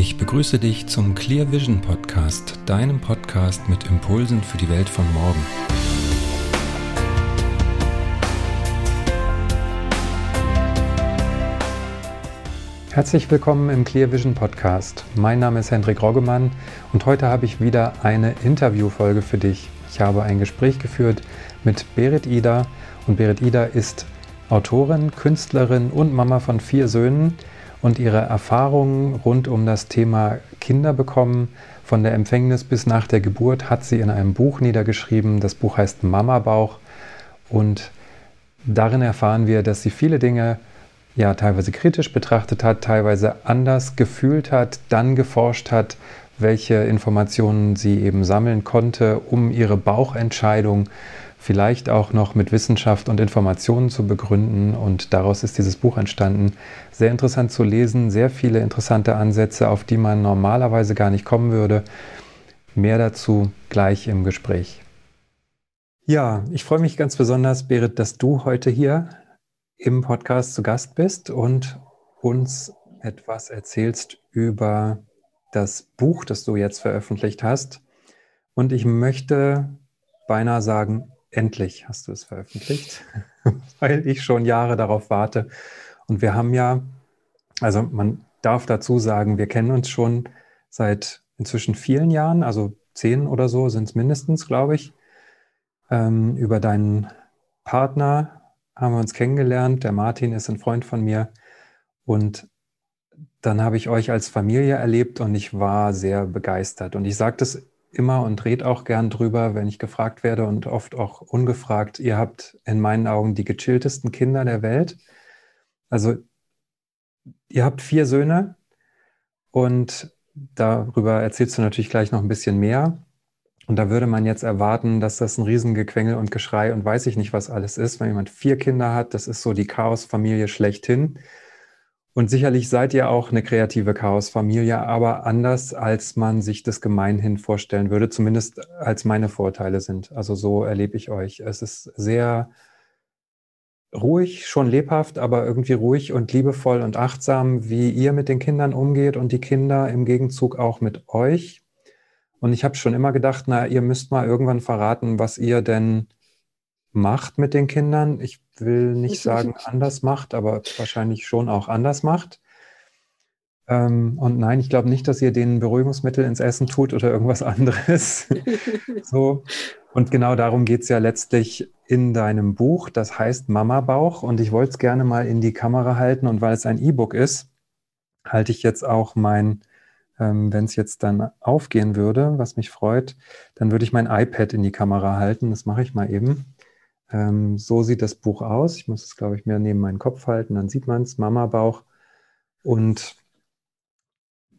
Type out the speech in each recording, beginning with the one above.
Ich begrüße dich zum Clear Vision Podcast, deinem Podcast mit Impulsen für die Welt von morgen. Herzlich willkommen im Clear Vision Podcast. Mein Name ist Hendrik Roggemann und heute habe ich wieder eine Interviewfolge für dich. Ich habe ein Gespräch geführt mit Berit Ida und Berit Ida ist Autorin, Künstlerin und Mama von vier Söhnen und ihre Erfahrungen rund um das Thema Kinder bekommen, von der Empfängnis bis nach der Geburt, hat sie in einem Buch niedergeschrieben. Das Buch heißt Mama Bauch und darin erfahren wir, dass sie viele Dinge ja teilweise kritisch betrachtet hat, teilweise anders gefühlt hat, dann geforscht hat, welche Informationen sie eben sammeln konnte, um ihre Bauchentscheidung vielleicht auch noch mit Wissenschaft und Informationen zu begründen. Und daraus ist dieses Buch entstanden. Sehr interessant zu lesen, sehr viele interessante Ansätze, auf die man normalerweise gar nicht kommen würde. Mehr dazu gleich im Gespräch. Ja, ich freue mich ganz besonders, Berit, dass du heute hier im Podcast zu Gast bist und uns etwas erzählst über das Buch, das du jetzt veröffentlicht hast. Und ich möchte beinahe sagen, endlich hast du es veröffentlicht, weil ich schon Jahre darauf warte. Und wir haben ja, also man darf dazu sagen, wir kennen uns schon seit inzwischen vielen Jahren, also zehn oder so sind es mindestens, glaube ich. Ähm, über deinen Partner haben wir uns kennengelernt. Der Martin ist ein Freund von mir. Und dann habe ich euch als Familie erlebt und ich war sehr begeistert. Und ich sage das immer und rede auch gern drüber, wenn ich gefragt werde und oft auch ungefragt. Ihr habt in meinen Augen die gechilltesten Kinder der Welt. Also ihr habt vier Söhne und darüber erzählst du natürlich gleich noch ein bisschen mehr. Und da würde man jetzt erwarten, dass das ein Riesengequengel und Geschrei und weiß ich nicht, was alles ist. Wenn jemand vier Kinder hat, das ist so die Chaosfamilie schlechthin. Und sicherlich seid ihr auch eine kreative Chaosfamilie, aber anders, als man sich das gemeinhin vorstellen würde, zumindest als meine Vorteile sind. Also so erlebe ich euch. Es ist sehr ruhig, schon lebhaft, aber irgendwie ruhig und liebevoll und achtsam, wie ihr mit den Kindern umgeht und die Kinder im Gegenzug auch mit euch. Und ich habe schon immer gedacht, na, ihr müsst mal irgendwann verraten, was ihr denn macht mit den Kindern. Ich will nicht sagen anders macht, aber wahrscheinlich schon auch anders macht. Ähm, und nein, ich glaube nicht, dass ihr denen Beruhigungsmittel ins Essen tut oder irgendwas anderes. so. Und genau darum geht es ja letztlich in deinem Buch. Das heißt Mama Bauch. Und ich wollte es gerne mal in die Kamera halten. Und weil es ein E-Book ist, halte ich jetzt auch mein, ähm, wenn es jetzt dann aufgehen würde, was mich freut, dann würde ich mein iPad in die Kamera halten. Das mache ich mal eben. Ähm, so sieht das Buch aus. Ich muss es, glaube ich, mehr neben meinen Kopf halten, dann sieht man es, Mama Bauch. Und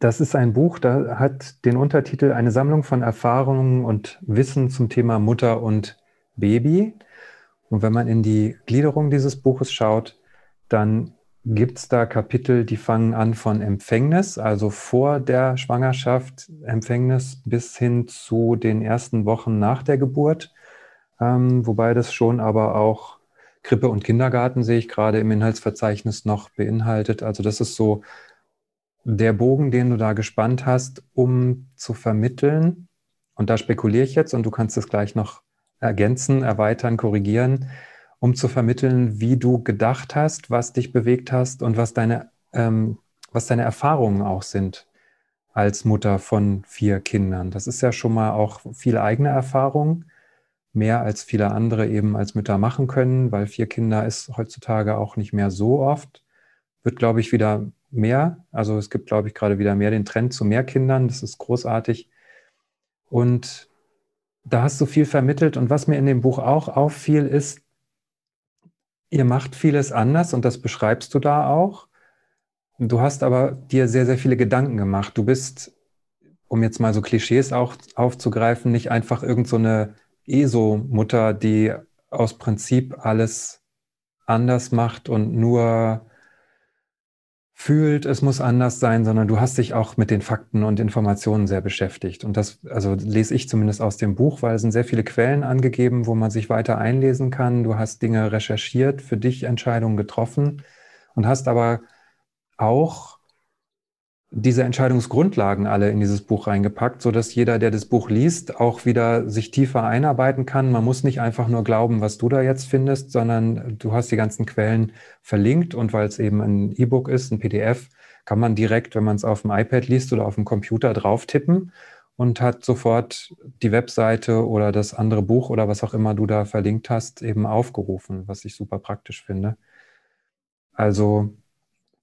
das ist ein Buch, da hat den Untertitel Eine Sammlung von Erfahrungen und Wissen zum Thema Mutter und Baby. Und wenn man in die Gliederung dieses Buches schaut, dann gibt es da Kapitel, die fangen an von Empfängnis, also vor der Schwangerschaft, Empfängnis bis hin zu den ersten Wochen nach der Geburt ähm, wobei das schon aber auch Krippe und Kindergarten sehe ich gerade im Inhaltsverzeichnis noch beinhaltet. Also das ist so der Bogen, den du da gespannt hast, um zu vermitteln. Und da spekuliere ich jetzt und du kannst es gleich noch ergänzen, erweitern, korrigieren, um zu vermitteln, wie du gedacht hast, was dich bewegt hast und was deine, ähm, was deine Erfahrungen auch sind als Mutter von vier Kindern. Das ist ja schon mal auch viel eigene Erfahrung mehr als viele andere eben als Mütter machen können, weil vier Kinder ist heutzutage auch nicht mehr so oft. Wird, glaube ich, wieder mehr. Also es gibt, glaube ich, gerade wieder mehr den Trend zu mehr Kindern. Das ist großartig. Und da hast du viel vermittelt. Und was mir in dem Buch auch auffiel, ist, ihr macht vieles anders und das beschreibst du da auch. Du hast aber dir sehr, sehr viele Gedanken gemacht. Du bist, um jetzt mal so Klischees auch aufzugreifen, nicht einfach irgend so ESO-Mutter, die aus Prinzip alles anders macht und nur fühlt, es muss anders sein, sondern du hast dich auch mit den Fakten und Informationen sehr beschäftigt. Und das, also lese ich zumindest aus dem Buch, weil es sind sehr viele Quellen angegeben, wo man sich weiter einlesen kann. Du hast Dinge recherchiert, für dich Entscheidungen getroffen und hast aber auch diese Entscheidungsgrundlagen alle in dieses Buch reingepackt, so dass jeder, der das Buch liest, auch wieder sich tiefer einarbeiten kann. Man muss nicht einfach nur glauben, was du da jetzt findest, sondern du hast die ganzen Quellen verlinkt und weil es eben ein E-Book ist, ein PDF, kann man direkt, wenn man es auf dem iPad liest oder auf dem Computer drauf tippen und hat sofort die Webseite oder das andere Buch oder was auch immer du da verlinkt hast, eben aufgerufen, was ich super praktisch finde. Also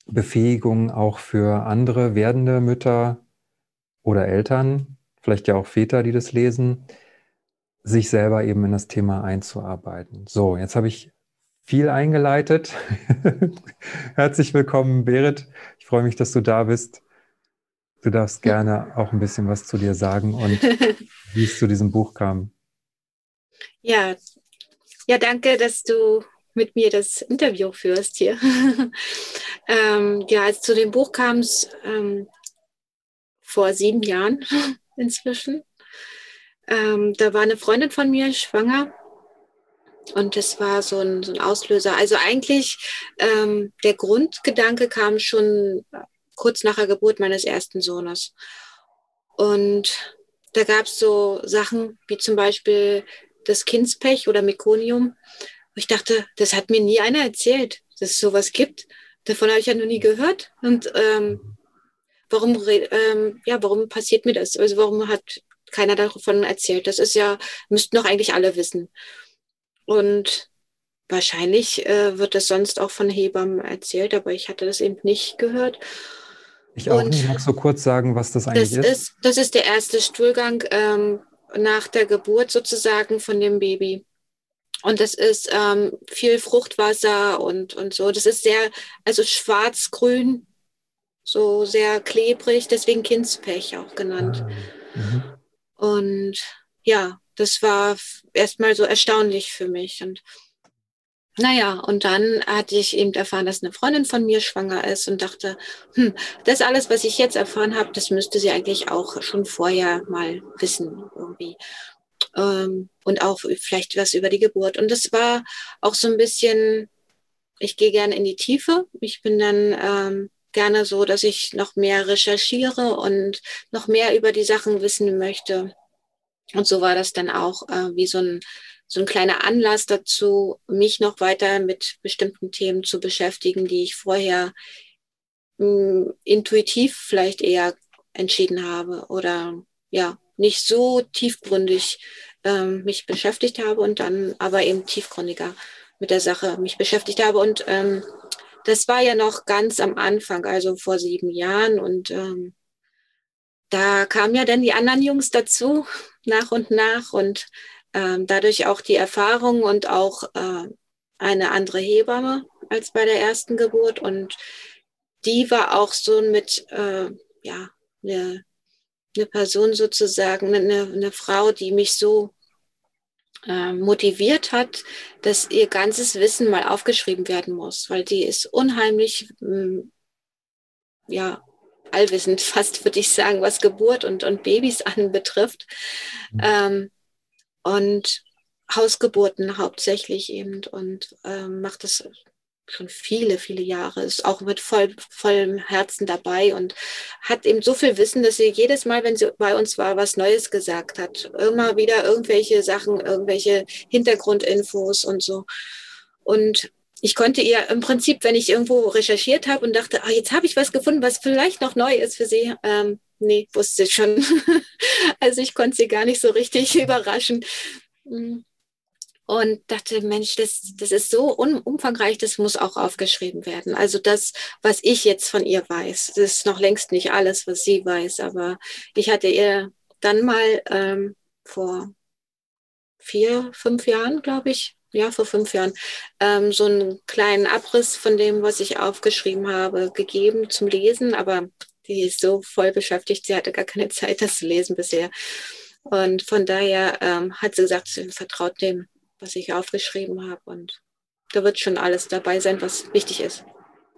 Befähigung auch für andere werdende Mütter oder Eltern, vielleicht ja auch Väter, die das lesen, sich selber eben in das Thema einzuarbeiten. So, jetzt habe ich viel eingeleitet. Herzlich willkommen, Berit. Ich freue mich, dass du da bist. Du darfst gerne auch ein bisschen was zu dir sagen und wie es zu diesem Buch kam. Ja, ja, danke, dass du mit mir das Interview führst hier. ähm, ja, als zu dem Buch kam es ähm, vor sieben Jahren inzwischen. Ähm, da war eine Freundin von mir schwanger und das war so ein, so ein Auslöser. Also eigentlich ähm, der Grundgedanke kam schon kurz nach der Geburt meines ersten Sohnes. Und da gab es so Sachen wie zum Beispiel das Kindspech oder Mekonium. Ich dachte, das hat mir nie einer erzählt, dass es sowas gibt. Davon habe ich ja noch nie gehört. Und ähm, warum, ähm, ja, warum passiert mir das? Also warum hat keiner davon erzählt? Das ist ja, müssten doch eigentlich alle wissen. Und wahrscheinlich äh, wird das sonst auch von Hebammen erzählt, aber ich hatte das eben nicht gehört. Ich auch und nicht. Magst du kurz sagen, was das eigentlich das ist? ist? Das ist der erste Stuhlgang ähm, nach der Geburt sozusagen von dem Baby. Und das ist ähm, viel Fruchtwasser und, und so. Das ist sehr, also schwarz-grün, so sehr klebrig, deswegen Kindspech auch genannt. Ah, mhm. und ja, das war erstmal so erstaunlich für mich. Und naja, und dann hatte ich eben erfahren, dass eine Freundin von mir schwanger ist und dachte, hm, das alles, was ich jetzt erfahren habe, das müsste sie eigentlich auch schon vorher mal wissen irgendwie ähm, und auch vielleicht was über die Geburt. Und das war auch so ein bisschen, ich gehe gerne in die Tiefe. Ich bin dann ähm, gerne so, dass ich noch mehr recherchiere und noch mehr über die Sachen wissen möchte. Und so war das dann auch äh, wie so ein, so ein kleiner Anlass dazu, mich noch weiter mit bestimmten Themen zu beschäftigen, die ich vorher mh, hm, intuitiv vielleicht eher entschieden habe oder ja, nicht so tiefgründig ähm, mich beschäftigt habe und dann aber eben tiefgründiger mit der Sache mich beschäftigt habe. Und ähm, das war ja noch ganz am Anfang, also vor sieben Jahren. Und ähm, da kamen ja dann die anderen Jungs dazu, nach und nach. Und ähm, dadurch auch die Erfahrung und auch äh, eine andere Hebamme als bei der ersten Geburt. Und die war auch so mit, äh, ja, eine eine Person sozusagen, eine, eine Frau, die mich so äh, motiviert hat, dass ihr ganzes Wissen mal aufgeschrieben werden muss, weil die ist unheimlich, mh, mm, ja, allwissend fast, würde ich sagen, was Geburt und, und Babys anbetrifft. Mhm. Ähm, und Hausgeburten hauptsächlich eben und ähm, macht das schon viele, viele Jahre, ist auch mit voll, vollem Herzen dabei und hat eben so viel Wissen, dass sie jedes Mal, wenn sie bei uns war, was Neues gesagt hat. Immer wieder irgendwelche Sachen, irgendwelche Hintergrundinfos und so. Und ich konnte ihr im Prinzip, wenn ich irgendwo recherchiert habe und dachte, ah, jetzt habe ich was gefunden, was vielleicht noch neu ist für sie, ähm, nee, wusste sie schon. also ich konnte sie gar nicht so richtig überraschen. Und dachte, Mensch, das, das ist so umfangreich, das muss auch aufgeschrieben werden. Also das, was ich jetzt von ihr weiß, das ist noch längst nicht alles, was sie weiß, aber ich hatte ihr dann mal ähm, vor vier, fünf Jahren, glaube ich, ja, vor fünf Jahren, ähm, so einen kleinen Abriss von dem, was ich aufgeschrieben habe, gegeben zum Lesen, aber die ist so voll beschäftigt, sie hatte gar keine Zeit, das zu lesen bisher. Und von daher ähm, hat sie gesagt, sie vertraut dem was ich aufgeschrieben habe. Und da wird schon alles dabei sein, was wichtig ist.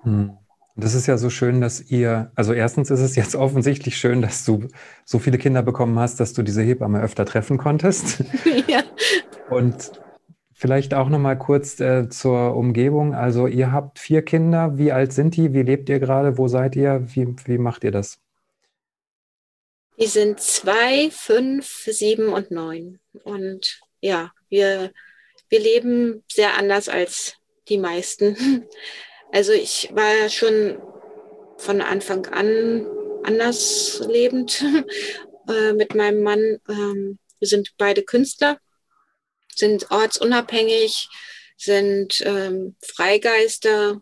Hm. Das ist ja so schön, dass ihr, also erstens ist es jetzt offensichtlich schön, dass du so viele Kinder bekommen hast, dass du diese Hebamme öfter treffen konntest. ja. Und vielleicht auch noch mal kurz äh, zur Umgebung. Also ihr habt vier Kinder. Wie alt sind die? Wie lebt ihr gerade? Wo seid ihr? Wie, wie macht ihr das? Die sind zwei, fünf, sieben und neun. Und ja, wir, wir leben sehr anders als die meisten. Also ich war schon von Anfang an anders lebend äh, mit meinem Mann. Ähm, wir sind beide Künstler, sind ortsunabhängig, sind ähm, Freigeister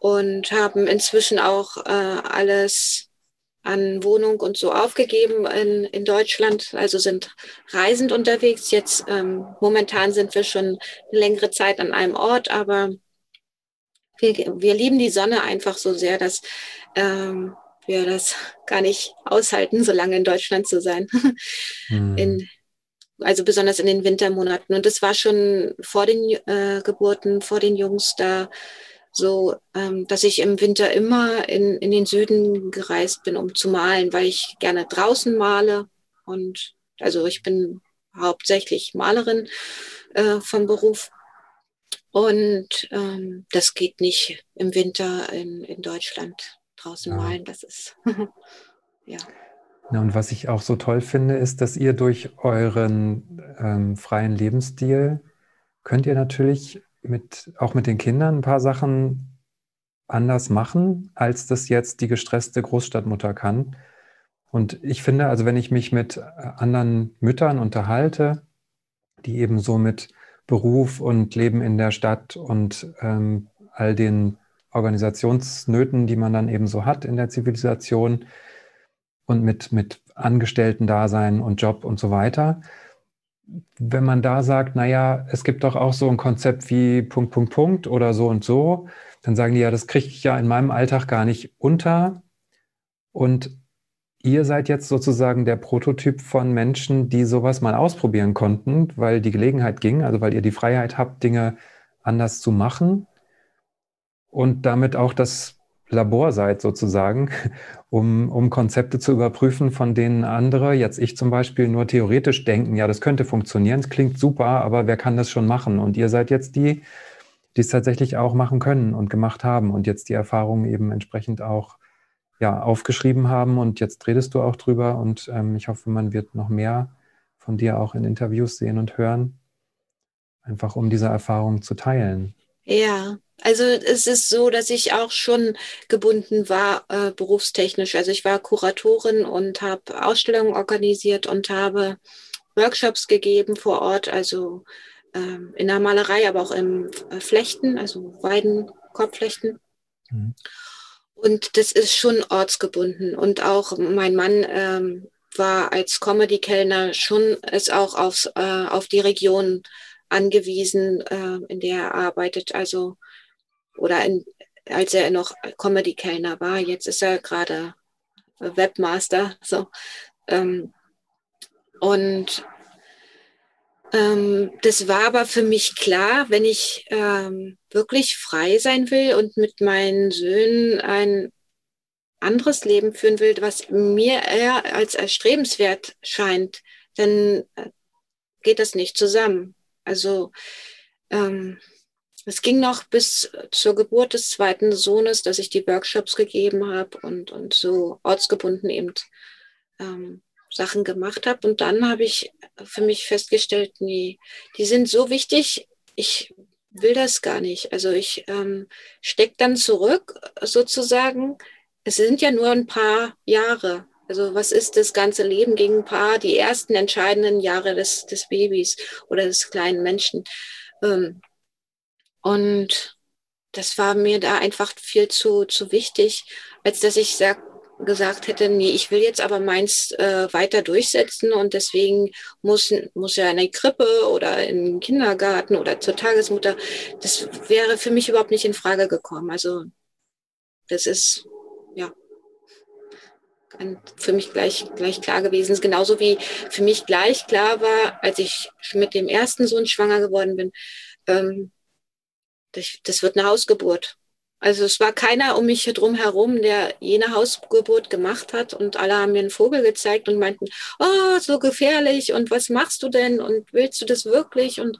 und haben inzwischen auch äh, alles an Wohnung und so aufgegeben in, in Deutschland, also sind reisend unterwegs. Jetzt ähm, momentan sind wir schon eine längere Zeit an einem Ort, aber wir, wir lieben die Sonne einfach so sehr, dass ähm, wir das gar nicht aushalten, so lange in Deutschland zu sein. Hm. In, also besonders in den Wintermonaten. Und das war schon vor den äh, Geburten, vor den Jungs da so, ähm, dass ich im Winter immer in, in den Süden gereist bin, um zu malen, weil ich gerne draußen male. Und also ich bin hauptsächlich Malerin äh, vom Beruf. Und ähm, das geht nicht im Winter in, in Deutschland draußen ja. malen. Das ist ja. Ja, und was ich auch so toll finde, ist, dass ihr durch euren ähm, freien Lebensstil könnt ihr natürlich mit, auch mit den Kindern ein paar Sachen anders machen, als das jetzt die gestresste Großstadtmutter kann. Und ich finde, also wenn ich mich mit äh, anderen Müttern unterhalte, die eben so mit Beruf und Leben in der Stadt und ähm, all den Organisationsnöten, die man dann eben so hat in der Zivilisation und mit, mit Angestellten-Dasein und Job und so weiter, wenn man da sagt, naja, es gibt doch auch so ein Konzept wie Punkt, Punkt, Punkt oder so und so, dann sagen die ja, das kriege ich ja in meinem Alltag gar nicht unter. Und ihr seid jetzt sozusagen der Prototyp von Menschen, die sowas mal ausprobieren konnten, weil die Gelegenheit ging, also weil ihr die Freiheit habt, Dinge anders zu machen und damit auch das Labor seid sozusagen, um, um Konzepte zu überprüfen, von denen andere, jetzt ich zum Beispiel, nur theoretisch denken, ja, das könnte funktionieren, es klingt super, aber wer kann das schon machen? Und ihr seid jetzt die, die es tatsächlich auch machen können und gemacht haben und jetzt die Erfahrungen eben entsprechend auch ja, aufgeschrieben haben und jetzt redest du auch drüber und ähm, ich hoffe, man wird noch mehr von dir auch in Interviews sehen und hören, einfach um diese Erfahrung zu teilen. Ja, also es ist so, dass ich auch schon gebunden war äh, berufstechnisch. Also ich war Kuratorin und habe Ausstellungen organisiert und habe Workshops gegeben vor Ort, also ähm, in der Malerei, aber auch im äh, Flechten, also Weiden, Korbflechten. Mhm. Und das ist schon ortsgebunden. Und auch mein Mann ähm, war als Comedy-Kellner schon es auch aufs, äh, auf die Region angewiesen, äh, in der er arbeitet. Also oder in, als er noch Comedy-Kellner war. Jetzt ist er gerade Webmaster. So. Ähm, und ähm, das war aber für mich klar, wenn ich ähm, wirklich frei sein will und mit meinen Söhnen ein anderes Leben führen will, was mir eher als erstrebenswert scheint, dann äh, geht das nicht zusammen. Also ähm, es ging noch bis zur Geburt des zweiten Sohnes, dass ich die Workshops gegeben habe und, und so ortsgebunden eben ähm, Sachen gemacht habe. Und dann habe ich für mich festgestellt, nee, die sind so wichtig, ich will das gar nicht. Also ich ähm, stecke dann zurück sozusagen. Es sind ja nur ein paar Jahre. Also was ist das ganze Leben gegen ein paar, die ersten entscheidenden Jahre des, des Babys oder des kleinen Menschen. Ähm, und das war mir da einfach viel zu, zu wichtig, als dass ich sag, gesagt hätte, nee, ich will jetzt aber meins äh, weiter durchsetzen und deswegen muss, muss er in eine Krippe oder in den Kindergarten oder zur Tagesmutter. Das wäre für mich überhaupt nicht in Frage gekommen. Also das ist, ja, für mich gleich, gleich klar gewesen. ist genauso wie für mich gleich klar war, als ich mit dem ersten Sohn schwanger geworden bin, ähm, das, das wird eine Hausgeburt. Also es war keiner um mich drum herum, der jene Hausgeburt gemacht hat und alle haben mir einen Vogel gezeigt und meinten, oh, so gefährlich und was machst du denn und willst du das wirklich? Und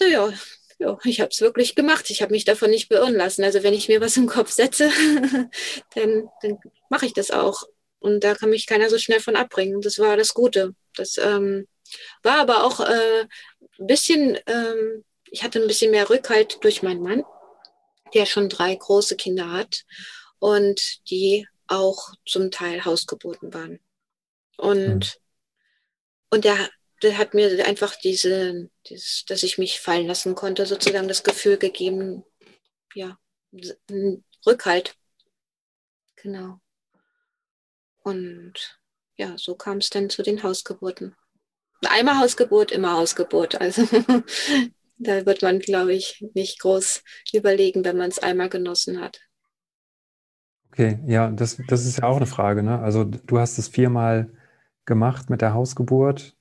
naja, ja, ich habe es wirklich gemacht. Ich habe mich davon nicht beirren lassen. Also wenn ich mir was im Kopf setze, dann, dann mache ich das auch. Und da kann mich keiner so schnell von abbringen. Das war das Gute. Das ähm, war aber auch äh, ein bisschen, ähm, ich hatte ein bisschen mehr Rückhalt durch meinen Mann, der schon drei große Kinder hat und die auch zum Teil Hausgeburten waren. Und, mhm. und der hat mir einfach diese, dieses, dass ich mich fallen lassen konnte, sozusagen das Gefühl gegeben, ja, Rückhalt. Genau. Und ja, so kam es dann zu den Hausgeburten. Einmal Hausgeburt, immer Hausgeburt. Also da wird man, glaube ich, nicht groß überlegen, wenn man es einmal genossen hat. Okay, ja, das, das ist ja auch eine Frage. Ne? Also du hast es viermal gemacht mit der Hausgeburt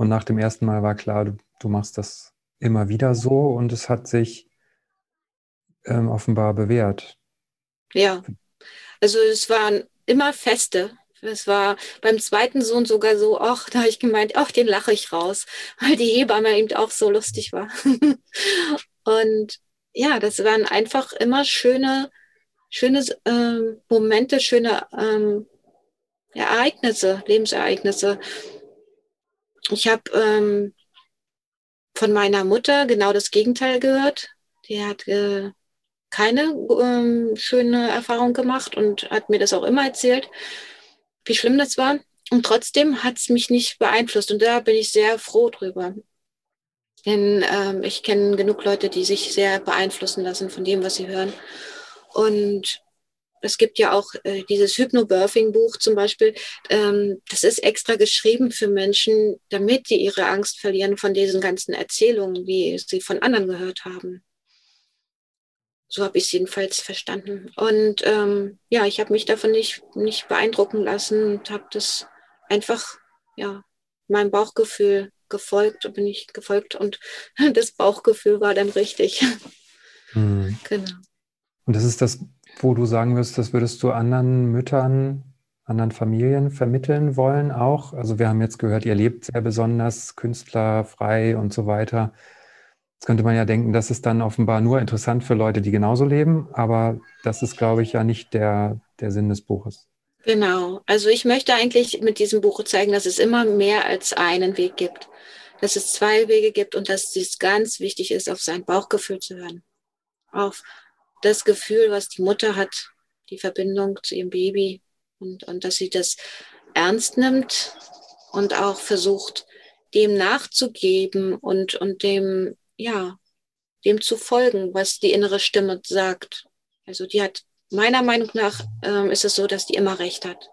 und nach dem ersten Mal war klar, du, du machst das immer wieder so und es hat sich ähm, offenbar bewährt. Ja, also es waren immer Feste. Es war beim zweiten Sohn sogar so, ach, da habe ich gemeint, ach, den lache ich raus, weil die Hebamme eben auch so lustig war. und ja, das waren einfach immer schöne, schöne äh, Momente, schöne ähm, Ereignisse, Lebensereignisse. Ich habe ähm, von meiner Mutter genau das Gegenteil gehört. Die hat äh, keine ähm, schöne Erfahrung gemacht und hat mir das auch immer erzählt, wie schlimm das war. Und trotzdem hat es mich nicht beeinflusst. Und da bin ich sehr froh drüber. Denn ähm, ich kenne genug Leute, die sich sehr beeinflussen lassen von dem, was sie hören. Und es gibt ja auch äh, dieses Hypnobirthing-Buch zum Beispiel. Ähm, das ist extra geschrieben für Menschen, damit die ihre Angst verlieren von diesen ganzen Erzählungen, wie sie von anderen gehört haben. So habe ich es jedenfalls verstanden. Und ähm, ja, ich habe mich davon nicht, nicht beeindrucken lassen und habe das einfach, ja, meinem Bauchgefühl gefolgt und bin ich gefolgt und das Bauchgefühl war dann richtig. Mhm. Genau. Und das ist das, wo du sagen wirst, das würdest du anderen Müttern, anderen Familien vermitteln wollen auch? Also wir haben jetzt gehört, ihr lebt sehr besonders künstlerfrei und so weiter. Jetzt könnte man ja denken, das ist dann offenbar nur interessant für Leute, die genauso leben, aber das ist, glaube ich, ja nicht der, der Sinn des Buches. Genau. Also ich möchte eigentlich mit diesem Buch zeigen, dass es immer mehr als einen Weg gibt. Dass es zwei Wege gibt und dass es ganz wichtig ist, auf sein Bauchgefühl zu hören. Auf das Gefühl, was die Mutter hat, die Verbindung zu ihrem Baby und, und dass sie das ernst nimmt und auch versucht, dem nachzugeben und, und dem ja, dem zu folgen, was die innere Stimme sagt. Also die hat, meiner Meinung nach, ähm, ist es so, dass die immer recht hat.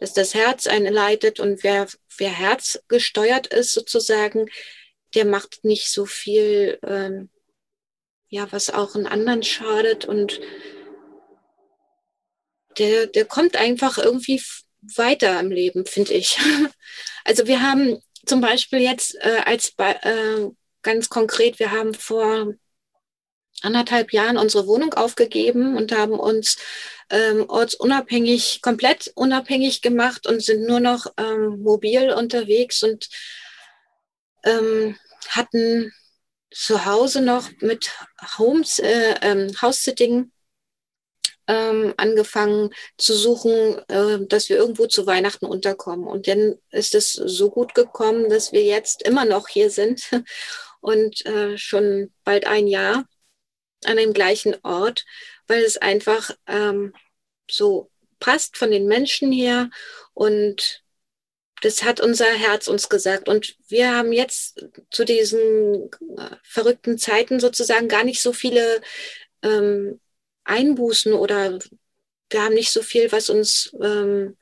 Dass das Herz einen leitet und wer, wer Herz gesteuert ist sozusagen, der macht nicht so viel, ähm, ja, was auch einen anderen schadet und der, der kommt einfach irgendwie weiter im Leben, finde ich. Also wir haben zum Beispiel jetzt äh, als äh, ganz konkret, wir haben vor anderthalb Jahren unsere Wohnung aufgegeben und haben uns ähm, ortsunabhängig, komplett unabhängig gemacht und sind nur noch ähm, mobil unterwegs und ähm, hatten zu Hause noch mit Homes, äh, ähm, House-Sitting ähm, angefangen zu suchen, äh, dass wir irgendwo zu Weihnachten unterkommen. Und dann ist es so gut gekommen, dass wir jetzt immer noch hier sind und äh, schon bald ein Jahr an dem gleichen Ort, weil es einfach ähm, so passt von den Menschen her und das hat unser Herz uns gesagt. Und wir haben jetzt zu diesen äh, verrückten Zeiten sozusagen gar nicht so viele ähm, Einbußen oder wir haben nicht so viel, was uns ähm,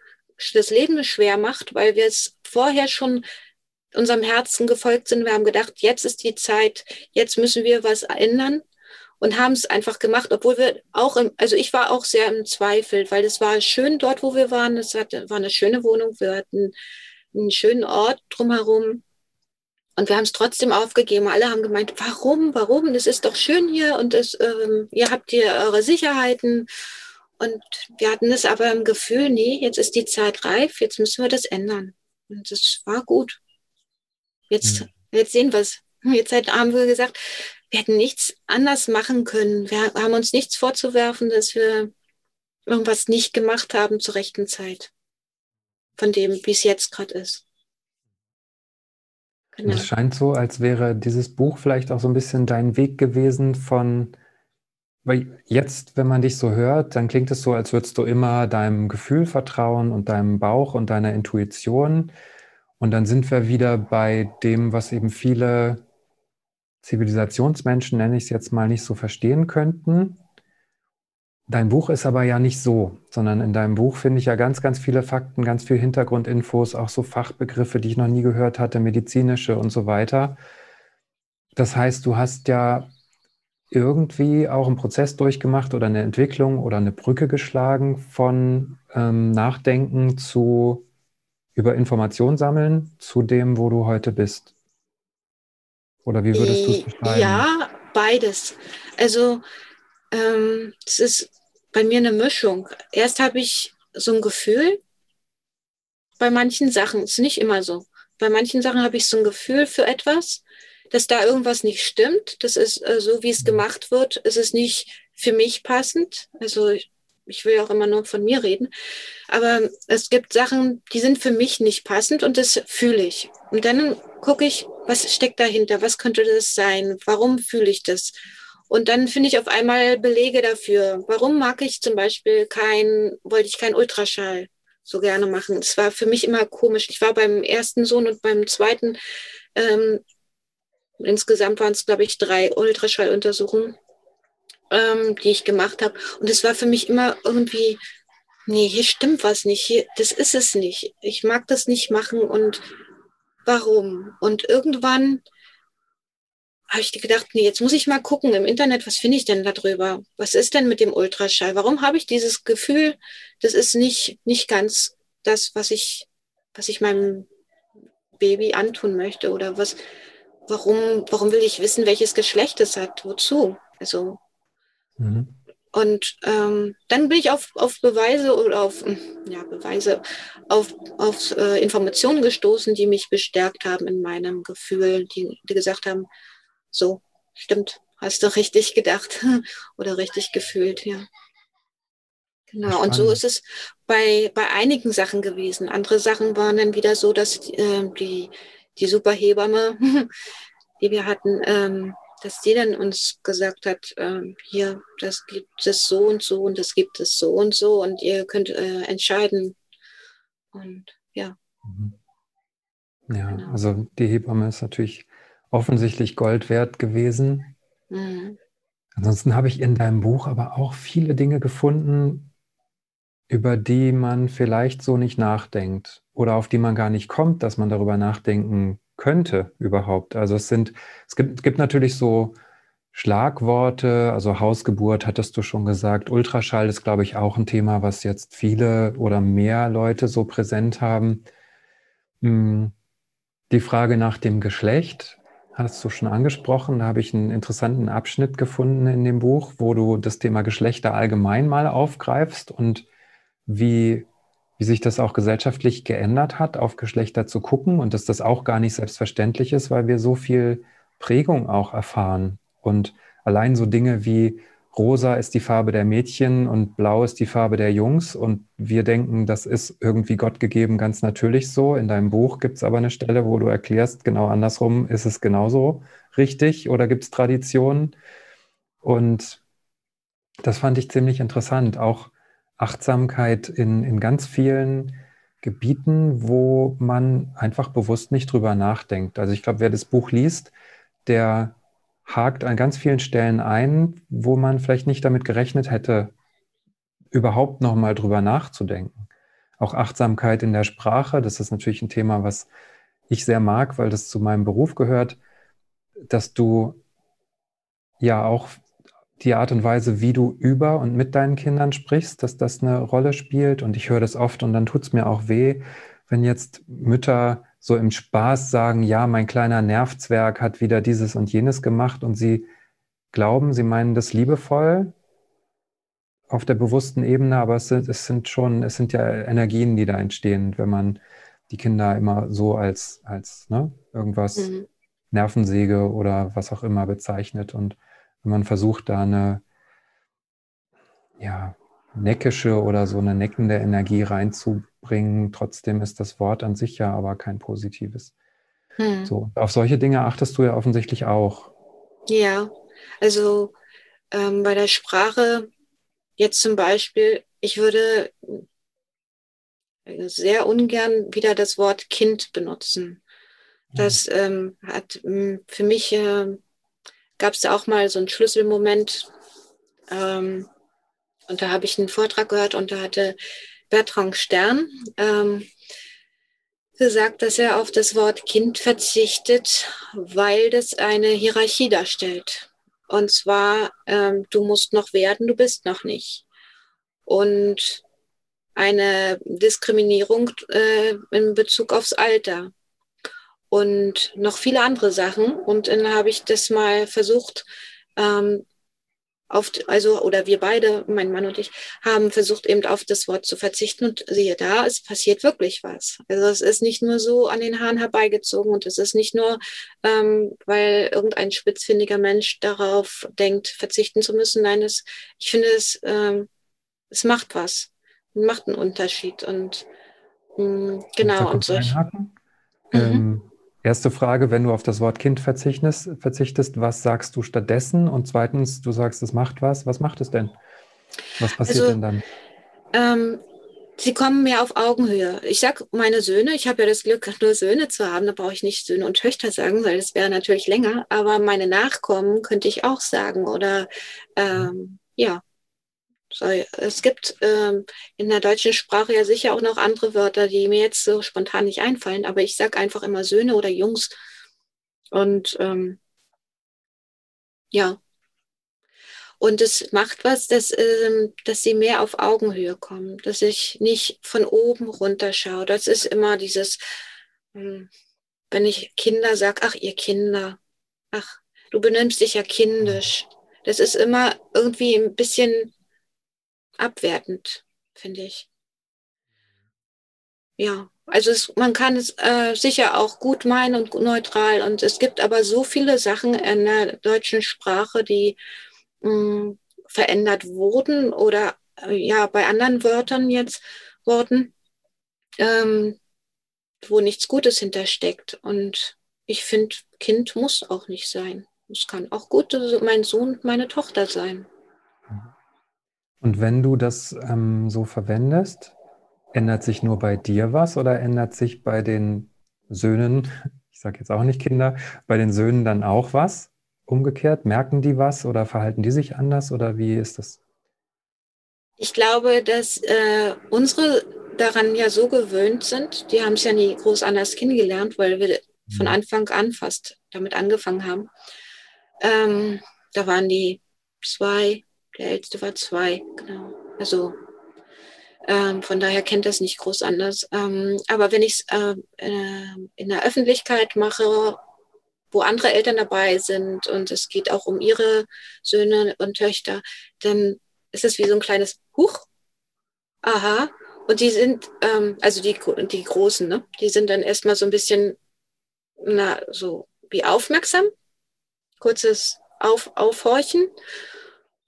das Leben schwer macht, weil wir es vorher schon unserem Herzen gefolgt sind. Wir haben gedacht, jetzt ist die Zeit, jetzt müssen wir was ändern und haben es einfach gemacht, obwohl wir auch, im, also ich war auch sehr im Zweifel, weil es war schön dort, wo wir waren. Es war eine schöne Wohnung, wir hatten einen schönen Ort drumherum. Und wir haben es trotzdem aufgegeben. Alle haben gemeint, warum, warum? Das ist doch schön hier und es, ähm, ihr habt hier eure Sicherheiten. Und wir hatten es aber im Gefühl, nee, jetzt ist die Zeit reif, jetzt müssen wir das ändern. Und es war gut. Jetzt, mhm. jetzt sehen wir es. Jetzt haben wir gesagt, wir hätten nichts anders machen können. Wir haben uns nichts vorzuwerfen, dass wir irgendwas nicht gemacht haben zur rechten Zeit. Von dem, wie es jetzt gerade ist. Genau. Es scheint so, als wäre dieses Buch vielleicht auch so ein bisschen dein Weg gewesen von, weil jetzt, wenn man dich so hört, dann klingt es so, als würdest du immer deinem Gefühl vertrauen und deinem Bauch und deiner Intuition. Und dann sind wir wieder bei dem, was eben viele Zivilisationsmenschen, nenne ich es jetzt mal, nicht so verstehen könnten. Dein Buch ist aber ja nicht so, sondern in deinem Buch finde ich ja ganz, ganz viele Fakten, ganz viel Hintergrundinfos, auch so Fachbegriffe, die ich noch nie gehört hatte, medizinische und so weiter. Das heißt, du hast ja irgendwie auch einen Prozess durchgemacht oder eine Entwicklung oder eine Brücke geschlagen von ähm, Nachdenken zu über Information sammeln zu dem, wo du heute bist. Oder wie würdest du es beschreiben? Ja, beides. Also ähm, es ist bei mir eine Mischung. Erst habe ich so ein Gefühl, bei manchen Sachen, ist nicht immer so. Bei manchen Sachen habe ich so ein Gefühl für etwas, dass da irgendwas nicht stimmt. Das ist äh, so, wie es gemacht wird, ist es nicht für mich passend. Also ich, ich will auch immer nur von mir reden. Aber es gibt Sachen, die sind für mich nicht passend und das fühle ich. Und dann gucke ich, was steckt dahinter? Was könnte das sein? Warum fühle ich das? Und dann finde ich auf einmal Belege dafür. Warum mag ich zum Beispiel kein, wollte ich kein Ultraschall so gerne machen? Es war für mich immer komisch. Ich war beim ersten Sohn und beim zweiten, ähm, insgesamt waren es, glaube ich, drei Ultraschalluntersuchungen, ähm, die ich gemacht habe. Und es war für mich immer irgendwie, nee, hier stimmt was nicht, hier, das ist es nicht. Ich mag das nicht machen und warum? Und irgendwann habe ich gedacht, nee, jetzt muss ich mal gucken im Internet, was finde ich denn darüber? Was ist denn mit dem Ultraschall? Warum habe ich dieses Gefühl, das ist nicht, nicht ganz das, was ich, was ich meinem Baby antun möchte? Oder was, warum, warum will ich wissen, welches Geschlecht es hat? Wozu? Also, mhm. und ähm, dann bin ich auf, auf Beweise oder auf, ja, Beweise, auf, auf äh, Informationen gestoßen, die mich bestärkt haben in meinem Gefühl, die, die gesagt haben, so, stimmt, hast du richtig gedacht oder richtig gefühlt, ja. Genau, und so ist es bei, bei einigen Sachen gewesen. Andere Sachen waren dann wieder so, dass äh, die, die Superhebamme, die wir hatten, ähm, dass die dann uns gesagt hat, ähm, hier, das gibt es so und so und das gibt es so und so und ihr könnt äh, entscheiden. Und ja. Mhm. Ja, genau. also die Hebamme ist natürlich offensichtlich Gold wert gewesen. Mhm. Ansonsten habe ich in deinem Buch aber auch viele Dinge gefunden, über die man vielleicht so nicht nachdenkt oder auf die man gar nicht kommt, dass man darüber nachdenken könnte überhaupt. Also es sind, es gibt, es gibt natürlich so Schlagworte, also Hausgeburt hattest du schon gesagt, Ultraschall ist, glaube ich, auch ein Thema, was jetzt viele oder mehr Leute so präsent haben. Hm, die Frage nach dem Geschlecht hast du schon angesprochen. Da habe ich einen interessanten Abschnitt gefunden in dem Buch, wo du das Thema Geschlechter allgemein mal aufgreifst und wie, wie sich das auch gesellschaftlich geändert hat, auf Geschlechter zu gucken und dass das auch gar nicht selbstverständlich ist, weil wir so viel Prägung auch erfahren. Und allein so Dinge wie rosa ist die Farbe der Mädchen und blau ist die Farbe der Jungs. Und wir denken, das ist irgendwie Gott gegeben, ganz natürlich so. In deinem Buch gibt es aber eine Stelle, wo du erklärst, genau andersrum ist es genauso richtig oder gibt es Traditionen. Und das fand ich ziemlich interessant. Auch Achtsamkeit in, in ganz vielen Gebieten, wo man einfach bewusst nicht drüber nachdenkt. Also ich glaube, wer das Buch liest, der hakt an ganz vielen Stellen ein, wo man vielleicht nicht damit gerechnet hätte, überhaupt noch mal drüber nachzudenken. Auch Achtsamkeit in der Sprache, das ist natürlich ein Thema, was ich sehr mag, weil das zu meinem Beruf gehört, dass du ja auch die Art und Weise, wie du über und mit deinen Kindern sprichst, dass das eine Rolle spielt. Und ich höre das oft und dann tut es mir auch weh, wenn jetzt Mütter so im Spaß sagen, ja, mein kleiner Nervzwerg hat wieder dieses und jenes gemacht und sie glauben, sie meinen das liebevoll auf der bewussten Ebene, aber es sind, es sind schon, es sind ja Energien, die da entstehen, wenn man die Kinder immer so als, als ne, irgendwas mhm. Nervensäge oder was auch immer bezeichnet und wenn man versucht, da eine ja, neckische oder so eine neckende Energie reinzubringen, bringen. Trotzdem ist das Wort an sich ja aber kein positives. Hm. So, auf solche Dinge achtest du ja offensichtlich auch. Ja, also ähm, bei der Sprache jetzt zum Beispiel, ich würde sehr ungern wieder das Wort Kind benutzen. Das ähm, hat hm, für mich äh, gab es auch mal so einen Schlüsselmoment. Ähm, und da habe ich einen Vortrag gehört und da hatte Bertrand Stern ähm, gesagt, dass er auf das Wort Kind verzichtet, weil das eine Hierarchie darstellt. Und zwar, ähm, du musst noch werden, du bist noch nicht. Und eine Diskriminierung äh, in Bezug aufs Alter und noch viele andere Sachen. Und dann habe ich das mal versucht, ähm, auf, also, oder wir beide, mein Mann und ich, haben versucht, eben auf das Wort zu verzichten und siehe da, es passiert wirklich was. Also es ist nicht nur so an den Haaren herbeigezogen und es ist nicht nur, ähm, weil irgendein spitzfindiger Mensch darauf denkt, verzichten zu müssen. Nein, es, ich finde, es, ähm, es macht was, macht einen Unterschied und mh, mm, genau. Und so. Mhm. Ähm, Erste Frage, wenn du auf das Wort Kind verzichtest, verzichtest, was sagst du stattdessen? Und zweitens, du sagst, es macht was. Was macht es denn? Was passiert also, denn dann? Ähm, sie kommen mehr auf Augenhöhe. Ich sage meine Söhne, ich habe ja das Glück, nur Söhne zu haben, da brauche ich nicht Söhne und Töchter sagen, weil das wäre natürlich länger. Aber meine Nachkommen könnte ich auch sagen. Oder ähm, ja, es gibt ähm, in der deutschen Sprache ja sicher auch noch andere Wörter, die mir jetzt so spontan nicht einfallen, aber ich sage einfach immer Söhne oder Jungs. Und ähm, ja. Und es macht was, dass, ähm, dass sie mehr auf Augenhöhe kommen, dass ich nicht von oben runter schaue. Das ist immer dieses, ähm, wenn ich Kinder sage, ach ihr Kinder, ach, du benimmst dich ja kindisch. Das ist immer irgendwie ein bisschen abwertend, finde ich. Ja, also es, man kann es äh, sicher auch gut meinen und neutral. Und es gibt aber so viele Sachen in der deutschen Sprache, die mh, hm, verändert wurden oder äh, ja bei anderen Wörtern jetzt wurden, ähm, wo nichts Gutes hintersteckt. Und ich finde, Kind muss auch nicht sein. Es kann auch gut mein Sohn, meine Tochter sein. Und wenn du das ähm, so verwendest, ändert sich nur bei dir was oder ändert sich bei den Söhnen, ich sage jetzt auch nicht Kinder, bei den Söhnen dann auch was? Umgekehrt, merken die was oder verhalten die sich anders oder wie ist das? Ich glaube, dass äh, unsere daran ja so gewöhnt sind, die haben es ja nie groß anders kennengelernt, weil wir von mhm. Anfang an fast damit angefangen haben. Ähm, da waren die zwei, der älteste war zwei, genau. Also ähm, von daher kennt das nicht groß anders. Ähm, aber wenn ich es äh, äh, in der Öffentlichkeit mache, wo andere Eltern dabei sind und es geht auch um ihre Söhne und Töchter, dann ist es wie so ein kleines Huch. Aha. Und die sind, ähm, also die, die Großen, ne? die sind dann erstmal so ein bisschen, na, so wie aufmerksam. Kurzes Auf, Aufhorchen.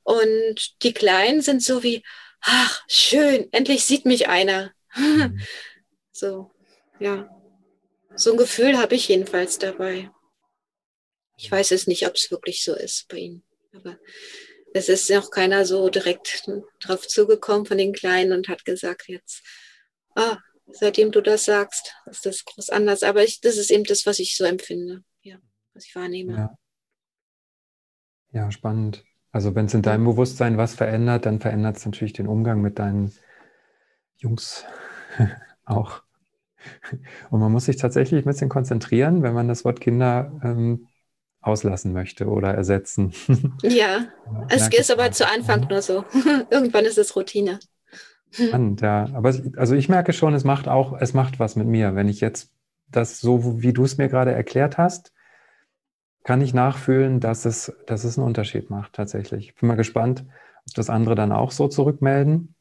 Und die Kleinen sind so wie, ach, schön, endlich sieht mich einer. Mhm. so, ja. So ein Gefühl habe ich jedenfalls dabei. Ich weiß es nicht, ob es wirklich so ist bei Ihnen. Aber es ist noch keiner so direkt drauf zugekommen von den Kleinen und hat gesagt jetzt, ah, seitdem du das sagst, ist das groß anders. Aber ich, das ist eben das, was ich so empfinde, ja, was ich wahrnehme. Ja, ja spannend. Also wenn es in deinem Bewusstsein was verändert, dann verändert es natürlich den Umgang mit deinen Jungs auch. Und man muss sich tatsächlich ein bisschen konzentrieren, wenn man das Wort Kinder ähm, auslassen möchte oder ersetzen. Ja, es ist aber zu Anfang nur so. Irgendwann ist es Routine. Spannend, ja. Aber also ich merke schon, es macht auch, es macht was mit mir, wenn ich jetzt das so, wie du es mir gerade erklärt hast, kann ich nachfühlen, dass es, dass es einen Unterschied macht tatsächlich. Ich bin mal gespannt, ob das andere dann auch so zurückmelden.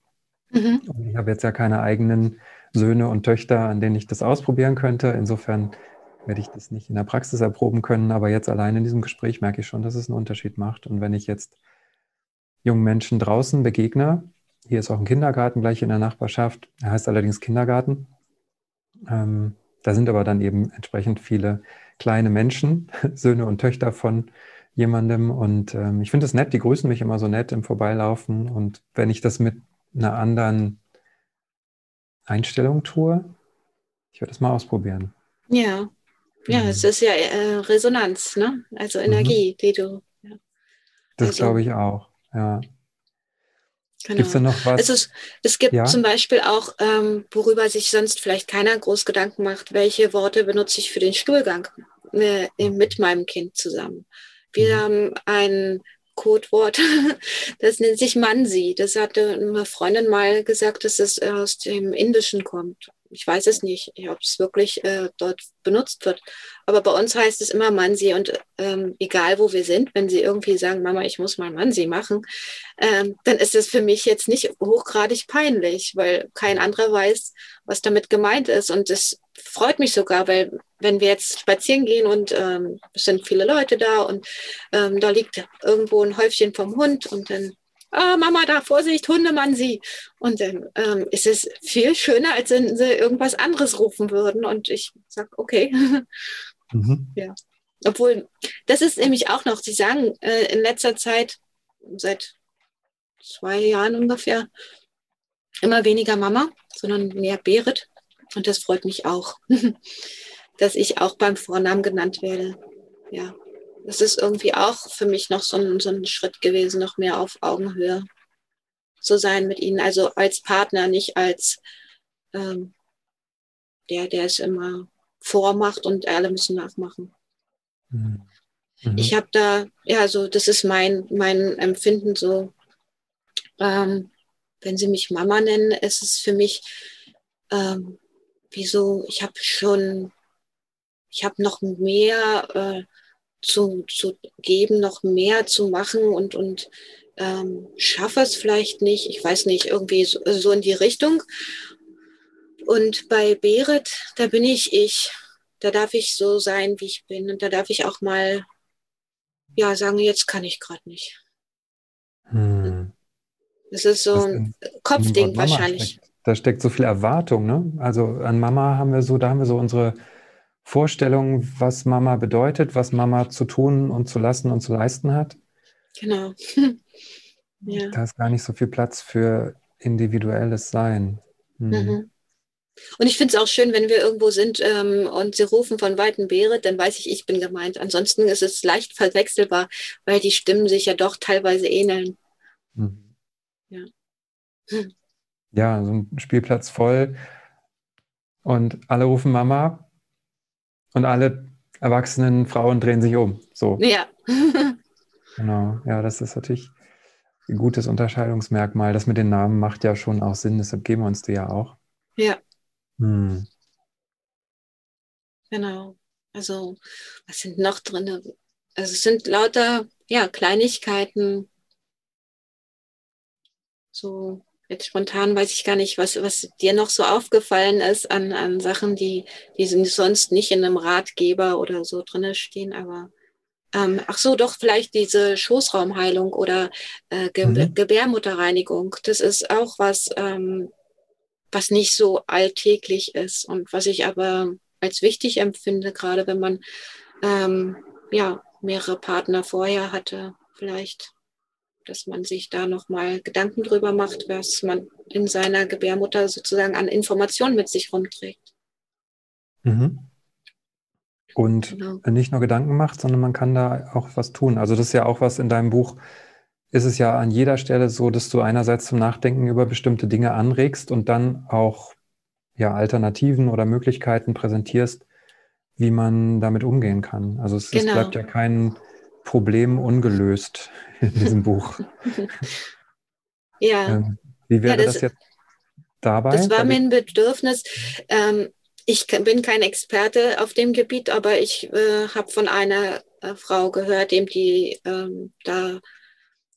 Mhm. ich habe jetzt ja keine eigenen Söhne und Töchter, an denen ich das ausprobieren könnte. Insofern werde ich das nicht in der Praxis erproben können, aber jetzt allein in diesem Gespräch merke ich schon, dass es einen Unterschied macht. Und wenn ich jetzt jungen Menschen draußen begegne, hier ist auch ein Kindergarten gleich in der Nachbarschaft. Er heißt allerdings Kindergarten. Ähm, da sind aber dann eben entsprechend viele kleine Menschen, Söhne und Töchter von jemandem. Und ähm, ich finde es nett, die grüßen mich immer so nett im Vorbeilaufen. Und wenn ich das mit einer anderen Einstellung tue, ich werde das mal ausprobieren. Ja, ja, mhm. es ist ja äh, Resonanz, ne? Also mhm. Energie, mhm. die du. Ja. Das also, glaube ich auch, ja. Genau. Gibt es da noch was? Also es, es gibt ja? zum Beispiel auch, ähm, worüber sich sonst vielleicht keiner groß Gedanken macht, welche Worte benutze ich für den Stuhlgang mit meinem Kind zusammen. Wir mhm. haben ein Codewort, das nennt sich Mansi. Das hatte eine Freundin mal gesagt, dass es aus dem Indischen kommt ich weiß es nicht, ob es wirklich äh, dort benutzt wird. Aber bei uns heißt es immer Mansi und ähm, egal wo wir sind, wenn sie irgendwie sagen, Mama, ich muss mal Mansi machen, ähm, dann ist es für mich jetzt nicht hochgradig peinlich, weil kein anderer weiß, was damit gemeint ist. Und das freut mich sogar, weil wenn wir jetzt spazieren gehen und ähm, es sind viele Leute da und ähm, da liegt irgendwo ein Häufchen vom Hund und dann ah, Mama, da, Vorsicht, Hundemann, sie. Und dann ähm, ist es viel schöner, als wenn sie irgendwas anderes rufen würden. Und ich sage, okay. Mhm. Ja. Obwohl, das ist nämlich auch noch, Sie sagen äh, in letzter Zeit, seit zwei Jahren ungefähr, immer weniger Mama, sondern mehr Berit. Und das freut mich auch, dass ich auch beim Vornamen genannt werde. Ja das ist irgendwie auch für mich noch so ein, so ein Schritt gewesen, noch mehr auf Augenhöhe zu sein mit ihnen. Also als Partner, nicht als ähm, der, der es immer vormacht und alle müssen nachmachen. Mhm. Mhm. Ich habe da, ja, so, das ist mein, mein Empfinden so, ähm, wenn sie mich Mama nennen, ist es für mich ähm, wie so, ich habe schon, ich habe noch mehr äh, zu, zu geben, noch mehr zu machen und, und ähm, schaffe es vielleicht nicht. Ich weiß nicht, irgendwie so, so in die Richtung. Und bei Berit, da bin ich ich. Da darf ich so sein, wie ich bin. Und da darf ich auch mal, ja, sagen, jetzt kann ich gerade nicht. Hm. Das ist so ein Kopfding wahrscheinlich. Steckt, da steckt so viel Erwartung, ne? Also an Mama haben wir so, da haben wir so unsere Vorstellung, was Mama bedeutet, was Mama zu tun und zu lassen und zu leisten hat. Genau. ja. Da ist gar nicht so viel Platz für individuelles Sein. Hm. Mhm. Und ich finde es auch schön, wenn wir irgendwo sind ähm, und sie rufen von Weitem Beere, dann weiß ich, ich bin gemeint. Ansonsten ist es leicht verwechselbar, weil die Stimmen sich ja doch teilweise ähneln. Mhm. Ja. ja, so ein Spielplatz voll und alle rufen Mama und alle erwachsenen Frauen drehen sich um. So. Ja. genau. Ja, das ist natürlich ein gutes Unterscheidungsmerkmal. Das mit den Namen macht ja schon auch Sinn, deshalb geben wir uns die ja auch. Ja. Hm. Genau. Also, was sind noch drin? Also, es sind lauter, ja, Kleinigkeiten. So, Jetzt spontan weiß ich gar nicht, was, was dir noch so aufgefallen ist an, an Sachen, die, die sonst nicht in einem Ratgeber oder so drinne stehen, aber ähm, ach so, doch vielleicht diese Schoßraumheilung oder äh, Ge mhm. Gebärmutterreinigung. Das ist auch was, ähm, was nicht so alltäglich ist und was ich aber als wichtig empfinde, gerade wenn man ähm, ja mehrere Partner vorher hatte, vielleicht dass man sich da nochmal Gedanken drüber macht, was man in seiner Gebärmutter sozusagen an Informationen mit sich rumträgt. Mhm. Und genau. nicht nur Gedanken macht, sondern man kann da auch was tun. Also das ist ja auch was in deinem Buch, ist es ja an jeder Stelle so, dass du einerseits zum Nachdenken über bestimmte Dinge anregst und dann auch ja, Alternativen oder Möglichkeiten präsentierst, wie man damit umgehen kann. Also es, genau. es bleibt ja kein Problem ungelöst in diesem Buch. ja. Ähm, wie wäre ja, das, das, jetzt dabei? Das war mir ein Bedürfnis. Ähm, ich bin kein Experte auf dem Gebiet, aber ich äh, habe von einer äh, Frau gehört, dem die ähm, da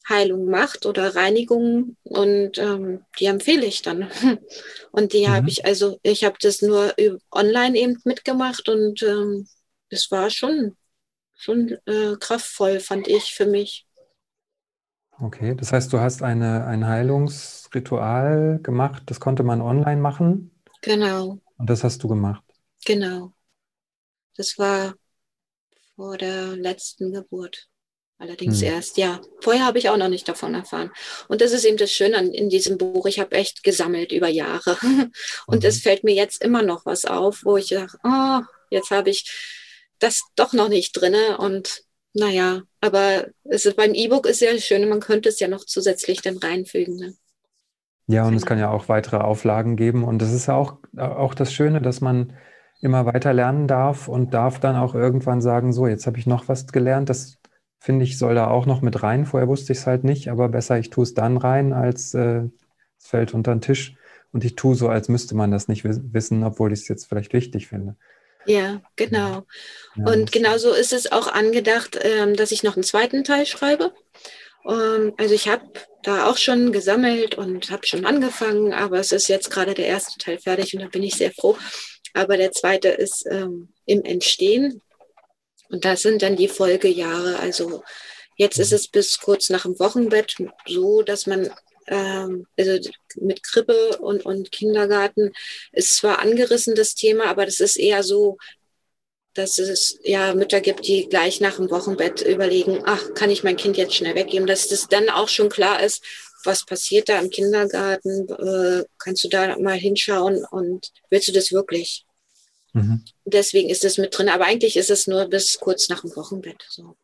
Heilung macht oder Reinigung und ähm, die empfehle ich dann. Und die mhm. habe ich, also ich habe das nur online eben mitgemacht und ähm, das war schon, schon äh, kraftvoll, fand ich für mich. Okay, das heißt, du hast eine, ein Heilungsritual gemacht, das konnte man online machen. Genau. Und das hast du gemacht. Genau. Das war vor der letzten Geburt. Allerdings hm. erst, ja. Vorher habe ich auch noch nicht davon erfahren. Und das ist eben das Schöne an, in diesem Buch. Ich habe echt gesammelt über Jahre. Und mhm. es fällt mir jetzt immer noch was auf, wo ich sage, oh, jetzt habe ich das doch noch nicht drinne. Und naja, aber es ist, beim E-Book ist ja schön, man könnte es ja noch zusätzlich dann reinfügen. Ne? Ja, und es kann ja auch weitere Auflagen geben. Und das ist ja auch, auch das Schöne, dass man immer weiter lernen darf und darf dann auch irgendwann sagen, so, jetzt habe ich noch was gelernt, das finde ich, soll da auch noch mit rein. Vorher wusste ich es halt nicht, aber besser, ich tue es dann rein, als äh, es fällt unter den Tisch. Und ich tue so, als müsste man das nicht wissen, obwohl ich es jetzt vielleicht wichtig finde. Ja, genau. Ja, und genauso ist es auch angedacht, ähm, dass ich noch einen zweiten Teil schreibe. Ähm, also ich habe da auch schon gesammelt und habe schon angefangen, aber es ist jetzt gerade der erste Teil fertig und da bin ich sehr froh. Aber der zweite ist ähm, im Entstehen. Und das sind dann die Folgejahre. Also jetzt ist es bis kurz nach dem Wochenbett so, dass man ähm, also mit Krippe und, und Kindergarten ist zwar angerissen das Thema, aber das ist eher so, dass es ja Mütter gibt, die gleich nach dem Wochenbett überlegen, ach, kann ich mein Kind jetzt schnell weggeben, dass das dann auch schon klar ist, was passiert da im Kindergarten, äh, kannst du da mal hinschauen und willst du das wirklich? Mhm. Deswegen ist es mit drin, aber eigentlich ist es nur bis kurz nach dem Wochenbett. So.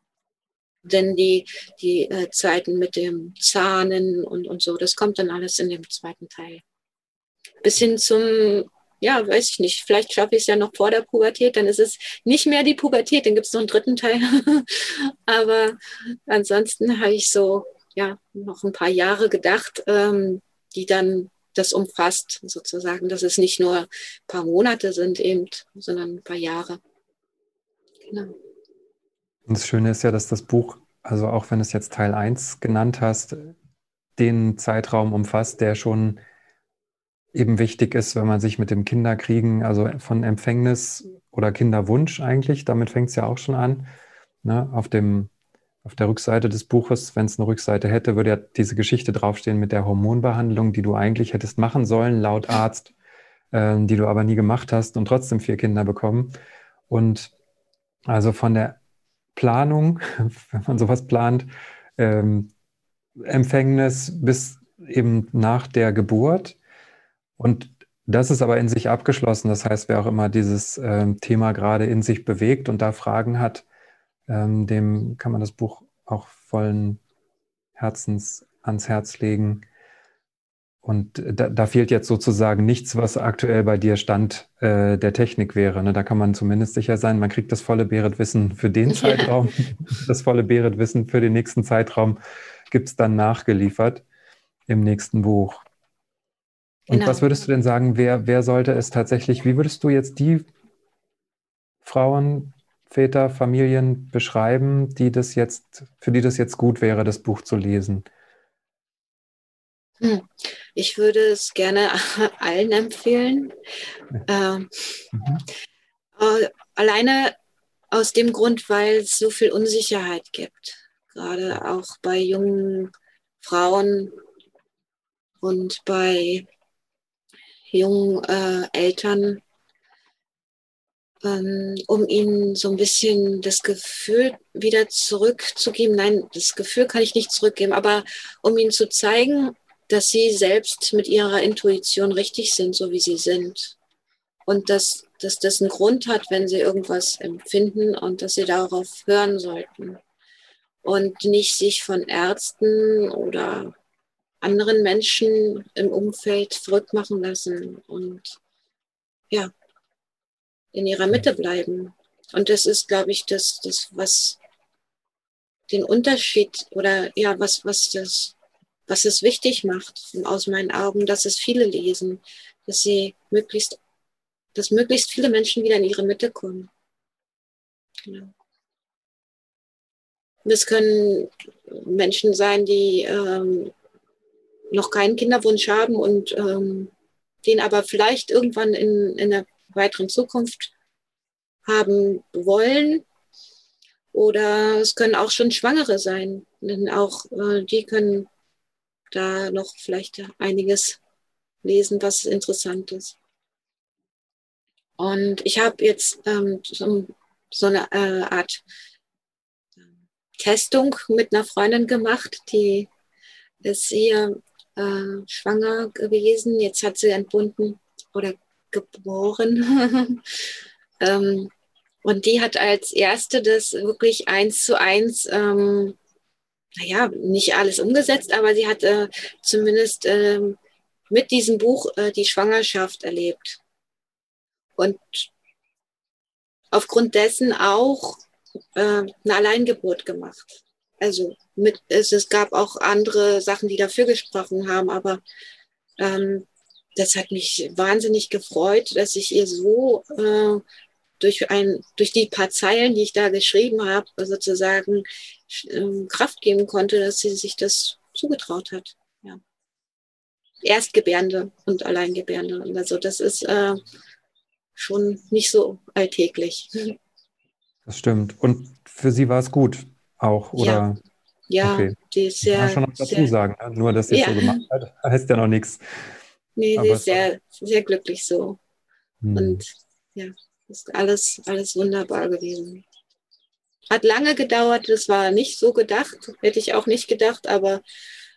Denn die, die äh, Zeiten mit dem Zahnen und, und so, das kommt dann alles in dem zweiten Teil. Bis hin zum, ja, weiß ich nicht, vielleicht schaffe ich es ja noch vor der Pubertät, dann ist es nicht mehr die Pubertät, dann gibt es noch einen dritten Teil. aber ansonsten habe ich so, ja, noch ein paar Jahre gedacht, ähm, die dann das umfasst, sozusagen, dass es nicht nur ein paar Monate sind eben, sondern ein paar Jahre. Genau. Und das Schöne ist ja, dass das Buch, also auch wenn es jetzt Teil 1 genannt hast, den Zeitraum umfasst, der schon eben wichtig ist, wenn man sich mit dem Kinderkriegen, also von Empfängnis oder Kinderwunsch eigentlich, damit fängt es ja auch schon an, ne, auf dem auf der Rückseite des Buches, wenn es eine Rückseite hätte, würde ja diese Geschichte draufstehen mit der Hormonbehandlung, die du eigentlich hättest machen sollen, laut Arzt, äh, die du aber nie gemacht hast und trotzdem vier Kinder bekommen. Und also von der Planung, wenn man sowas plant, ähm, Empfängnis bis eben nach der Geburt. Und das ist aber in sich abgeschlossen. Das heißt, wer auch immer dieses ähm, Thema gerade in sich bewegt und da Fragen hat, ähm, dem kann man das Buch auch vollen Herzens ans Herz legen. Und da, da, fehlt jetzt sozusagen nichts, was aktuell bei dir Stand äh, der Technik wäre. Ne? Da kann man zumindest sicher sein, man kriegt das volle Berit-Wissen für den Zeitraum, ja. das volle Berit-Wissen für den nächsten Zeitraum gibt es dann nachgeliefert im nächsten Buch. Und genau. was würdest du denn sagen, wer, wer sollte es tatsächlich, wie würdest du jetzt die Frauen Väter, Familien beschreiben, die das jetzt, für die das jetzt gut wäre, das Buch zu lesen? Hm. Ich würde es gerne allen empfehlen. Ähm, mhm. äh, alleine aus dem Grund, weil es so viel Unsicherheit gibt. Gerade auch bei jungen Frauen und bei jungen äh, Eltern, ähm, um ihnen so ein bisschen das Gefühl wieder zurückzugeben. Nein, das Gefühl kann ich nicht zurückgeben, aber um ihnen zu zeigen, dass sie selbst mit ihrer Intuition richtig sind, so wie sie sind. Und dass, dass das einen Grund hat, wenn sie irgendwas empfinden und dass sie darauf hören sollten. Und nicht sich von Ärzten oder anderen Menschen im Umfeld verrückt lassen und ja, in ihrer Mitte bleiben. Und das ist, glaube ich, das, das, was den Unterschied oder ja, was, was das, was es wichtig macht, aus meinen Augen, dass es viele lesen, dass sie möglichst, dass möglichst viele Menschen wieder in ihre Mitte kommen. Genau. Das können Menschen sein, die ähm, noch keinen Kinderwunsch haben und ähm, den aber vielleicht irgendwann in, in der weiteren Zukunft haben wollen. Oder es können auch schon Schwangere sein, denn auch äh, die können da noch vielleicht einiges lesen, was interessant ist. Und ich habe jetzt ähm, so, eine äh, Art äh, Testung mit einer Freundin gemacht, die ist hier äh, schwanger gewesen. Jetzt hat sie entbunden oder geboren. ähm, und die hat als erste das wirklich eins zu eins, ähm, naja, nicht alles umgesetzt, aber sie hat äh, zumindest ähm, mit diesem Buch äh, die Schwangerschaft erlebt. Und aufgrund dessen auch äh, eine Alleingeburt gemacht. Also mit, es, es gab auch andere Sachen, die dafür gesprochen haben, aber ähm, das hat mich wahnsinnig gefreut, dass ich ihr so äh, durch, ein, durch die paar Zeilen, die ich da geschrieben habe, sozusagen äh, Kraft geben konnte, dass sie sich das zugetraut hat. Ja. Erstgebärende und Alleingebärende. Also das ist äh, schon nicht so alltäglich. Das stimmt. Und für sie war es gut auch, oder? Ja, ja okay. die ist sehr. Kann man schon noch dazu sehr, sagen, ne? nur dass sie es ja. so gemacht hat, heißt ja noch nichts. Nee, sie ist sehr, sehr glücklich so. Hm. Und ja, ist alles, alles wunderbar gewesen. Hat lange gedauert, das war nicht so gedacht, hätte ich auch nicht gedacht, aber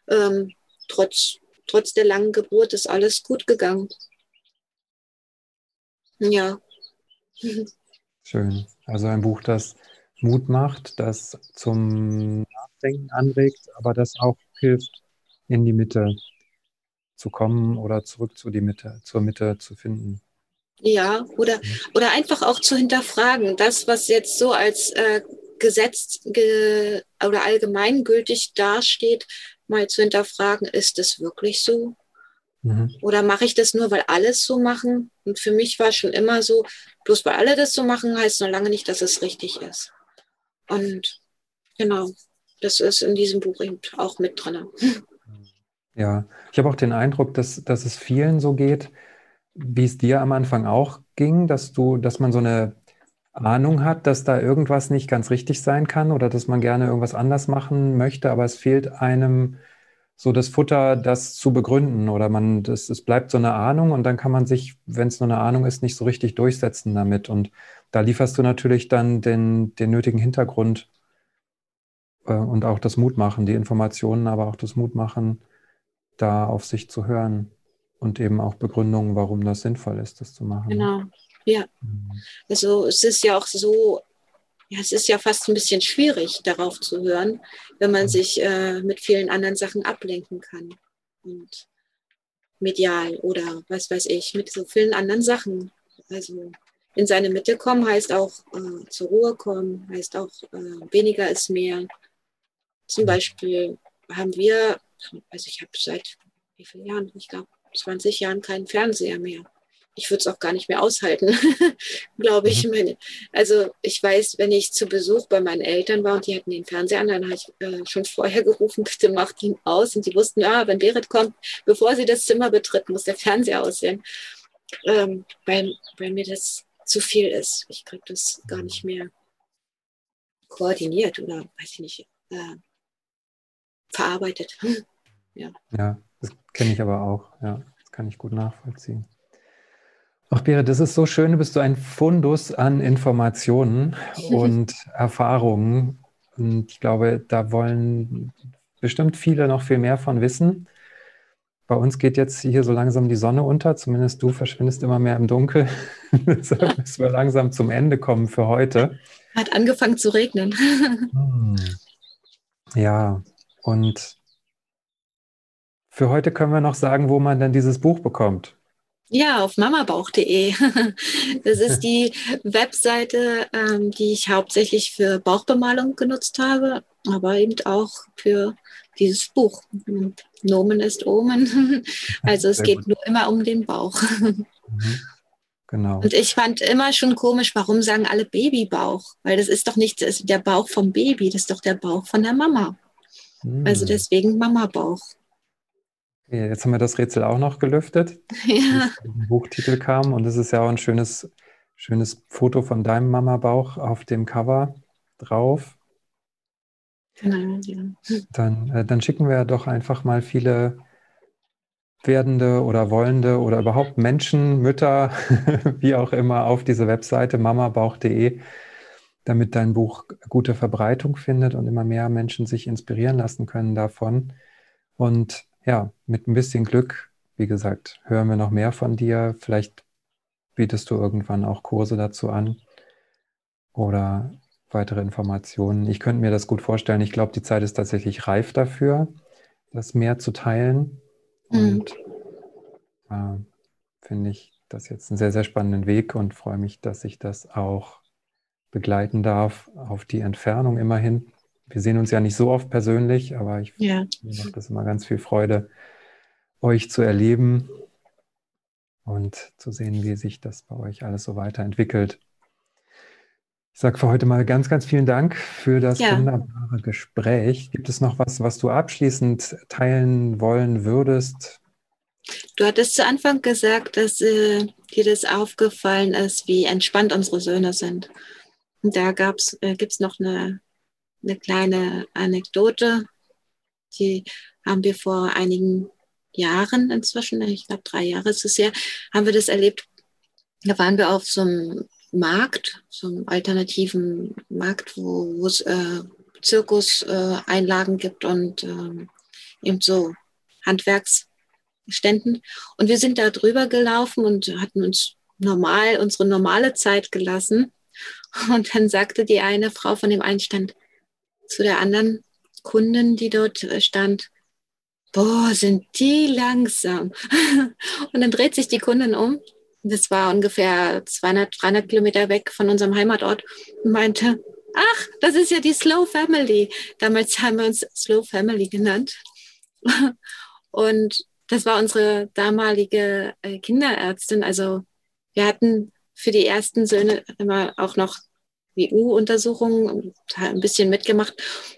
ähm, trotz, trotz der langen Geburt ist alles gut gegangen. Ja. Schön. Also ein Buch, das Mut macht, das zum Nachdenken anregt, aber das auch hilft, in die Mitte zu kommen oder zurück zu die Mitte, zur Mitte zu finden. Ja, oder, oder einfach auch zu hinterfragen, das, was jetzt so als äh, Gesetz ge oder allgemeingültig dasteht, mal zu hinterfragen, ist es wirklich so? Mhm. Oder mache ich das nur, weil alles so machen? Und für mich war schon immer so, bloß weil alle das so machen, heißt noch lange nicht, dass es richtig ist. Und genau, das ist in diesem Buch eben auch mit drin. Ja, ich habe auch den Eindruck, dass, dass es vielen so geht, wie es dir am Anfang auch ging, dass du, dass man so eine Ahnung hat, dass da irgendwas nicht ganz richtig sein kann oder dass man gerne irgendwas anders machen möchte, aber es fehlt einem so das Futter, das zu begründen oder man, das, es bleibt so eine Ahnung und dann kann man sich, wenn es nur eine Ahnung ist, nicht so richtig durchsetzen damit und da lieferst du natürlich dann den, den nötigen Hintergrund äh, und auch das Mutmachen, die Informationen, aber auch das Mutmachen, da auf sich zu hören und eben auch Begründungen, warum das sinnvoll ist, das zu machen. Genau, ja. Mhm. Also es ist ja auch so, ja, es ist ja fast ein bisschen schwierig, darauf zu hören, wenn man mhm. sich äh, mit vielen anderen Sachen ablenken kann. Und medial oder was weiß ich, mit so vielen anderen Sachen. Also in seine Mitte kommen heißt auch äh, zur Ruhe kommen, heißt auch äh, weniger ist mehr. Zum mhm. Beispiel haben wir, also ich habe seit wie vielen Jahren, ich glaube 20 Jahren keinen Fernseher mehr. Ich würde es auch gar nicht mehr aushalten, glaube ich. Mhm. Also ich weiß, wenn ich zu Besuch bei meinen Eltern war und die hatten den Fernseher an, dann habe ich äh, schon vorher gerufen, bitte macht ihn aus. Und die wussten, ja, wenn Berit kommt, bevor sie das Zimmer betritt, muss der Fernseher aussehen. Ähm, weil, weil mir das zu viel ist. Ich kriege das gar nicht mehr koordiniert oder weiß ich nicht, äh, verarbeitet. ja. ja. Das kenne ich aber auch, ja. Das kann ich gut nachvollziehen. Ach, Berit, das ist so schön. Du bist so ein Fundus an Informationen und Erfahrungen. Und ich glaube, da wollen bestimmt viele noch viel mehr von wissen. Bei uns geht jetzt hier so langsam die Sonne unter, zumindest du verschwindest immer mehr im Dunkel. Deshalb müssen wir langsam zum Ende kommen für heute. Hat angefangen zu regnen. hm. Ja, und für heute können wir noch sagen, wo man denn dieses Buch bekommt. Ja, auf mamabauch.de. Das ist die Webseite, ähm, die ich hauptsächlich für Bauchbemalung genutzt habe, aber eben auch für dieses Buch. Nomen ist Omen. Also es Sehr geht gut. nur immer um den Bauch. Mhm. Genau. Und ich fand immer schon komisch, warum sagen alle Babybauch? Weil das ist doch nicht der Bauch vom Baby, das ist doch der Bauch von der Mama. Mhm. Also deswegen Mama-Bauch. Jetzt haben wir das Rätsel auch noch gelüftet, ja. wie Buchtitel kam. Und es ist ja auch ein schönes, schönes Foto von deinem Mama-Bauch auf dem Cover. drauf. Genau, ja. Dann, äh, dann schicken wir doch einfach mal viele werdende oder wollende oder überhaupt Menschen, Mütter, wie auch immer, auf diese Webseite mamabauch.de, damit dein Buch gute Verbreitung findet und immer mehr Menschen sich inspirieren lassen können davon. Und ja, mit ein bisschen Glück, wie gesagt, hören wir noch mehr von dir. Vielleicht bietest du irgendwann auch Kurse dazu an oder weitere Informationen. Ich könnte mir das gut vorstellen. Ich glaube, die Zeit ist tatsächlich reif dafür, das mehr zu teilen. Mhm. Und äh, finde ich das jetzt einen sehr, sehr spannenden Weg und freue mich, dass ich das auch begleiten darf auf die Entfernung immerhin. Wir sehen uns ja nicht so oft persönlich, aber ich ja. mir macht das immer ganz viel Freude, euch zu erleben und zu sehen, wie sich das bei euch alles so weiterentwickelt. Ich sage für heute mal ganz, ganz vielen Dank für das ja. wunderbare Gespräch. Gibt es noch was, was du abschließend teilen wollen würdest? Du hattest zu Anfang gesagt, dass äh, dir das aufgefallen ist, wie entspannt unsere Söhne sind. Und da äh, gibt es noch eine, eine kleine Anekdote, die haben wir vor einigen Jahren inzwischen, ich glaube drei Jahre ist es her, haben wir das erlebt. Da waren wir auf so einem Markt, so einem alternativen Markt, wo es äh, Zirkuseinlagen gibt und äh, eben so Handwerksständen. Und wir sind da drüber gelaufen und hatten uns normal, unsere normale Zeit gelassen. Und dann sagte die eine Frau von dem Einstand zu der anderen Kundin, die dort äh, stand, boah, sind die langsam. Und dann dreht sich die Kundin um das war ungefähr 200, 300 Kilometer weg von unserem Heimatort und meinte, ach, das ist ja die Slow Family. Damals haben wir uns Slow Family genannt. Und das war unsere damalige äh, Kinderärztin. Also wir hatten für die ersten Söhne immer auch noch WU-Untersuchungen, ein bisschen mitgemacht.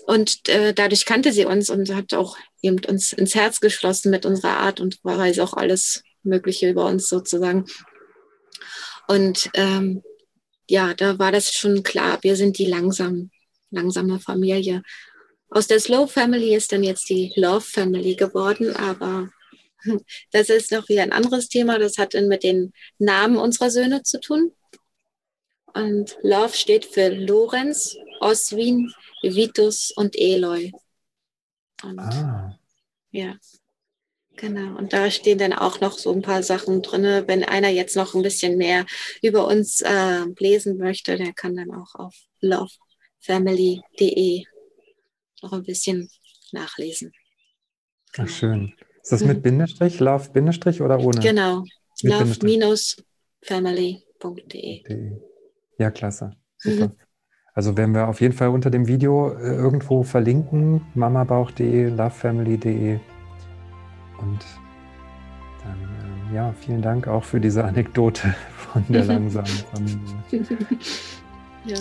Und äh, dadurch kannte sie uns und hat auch eben uns ins Herz geschlossen mit unserer Art und weiß auch alles Mögliche über uns sozusagen. Und ähm, ja, da war das schon klar, wir sind die langsam, langsame Familie. Aus der Slow Family ist dann jetzt die Love Family geworden, aber das ist noch wieder ein anderes Thema. Das hat dann mit den Namen unserer Söhne zu tun. Und Love steht für Lorenz, Oswin, Vitus und Eloy. Und ah. ja, Genau, und da stehen dann auch noch so ein paar Sachen drin. Wenn einer jetzt noch ein bisschen mehr über uns äh, lesen möchte, der kann dann auch auf lovefamily.de noch ein bisschen nachlesen. Genau. Ach, schön. Ist das mit mhm. Bindestrich, Love Bindestrich oder ohne? Genau, love-family.de. Ja, klasse. Super. Mhm. Also werden wir auf jeden Fall unter dem Video äh, irgendwo verlinken, mamabauch.de, lovefamily.de. Und dann, äh, ja, vielen Dank auch für diese Anekdote von der langsamen Familie. ja.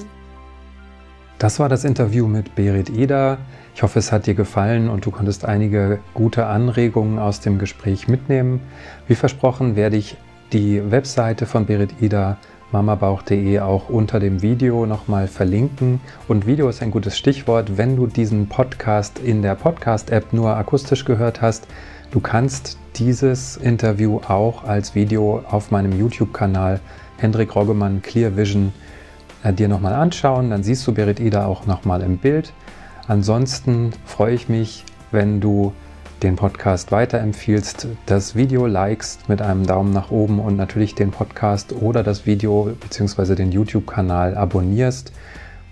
Das war das Interview mit Berit Eder. Ich hoffe, es hat dir gefallen und du konntest einige gute Anregungen aus dem Gespräch mitnehmen. Wie versprochen werde ich die Webseite von Berit Eder mamabauch.de auch unter dem Video nochmal verlinken. Und Video ist ein gutes Stichwort. Wenn du diesen Podcast in der Podcast-App nur akustisch gehört hast, Du kannst dieses Interview auch als Video auf meinem YouTube-Kanal Hendrik Roggemann Clear Vision äh, dir nochmal anschauen. Dann siehst du Berit Ida auch nochmal im Bild. Ansonsten freue ich mich, wenn du den Podcast weiterempfiehlst, das Video likest mit einem Daumen nach oben und natürlich den Podcast oder das Video bzw. den YouTube-Kanal abonnierst.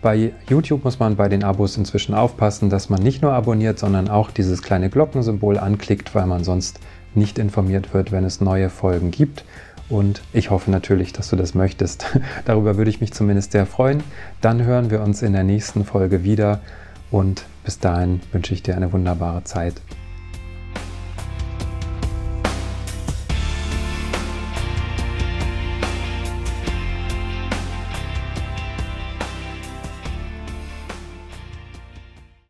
Bei YouTube muss man bei den Abos inzwischen aufpassen, dass man nicht nur abonniert, sondern auch dieses kleine Glockensymbol anklickt, weil man sonst nicht informiert wird, wenn es neue Folgen gibt. Und ich hoffe natürlich, dass du das möchtest. Darüber würde ich mich zumindest sehr freuen. Dann hören wir uns in der nächsten Folge wieder und bis dahin wünsche ich dir eine wunderbare Zeit.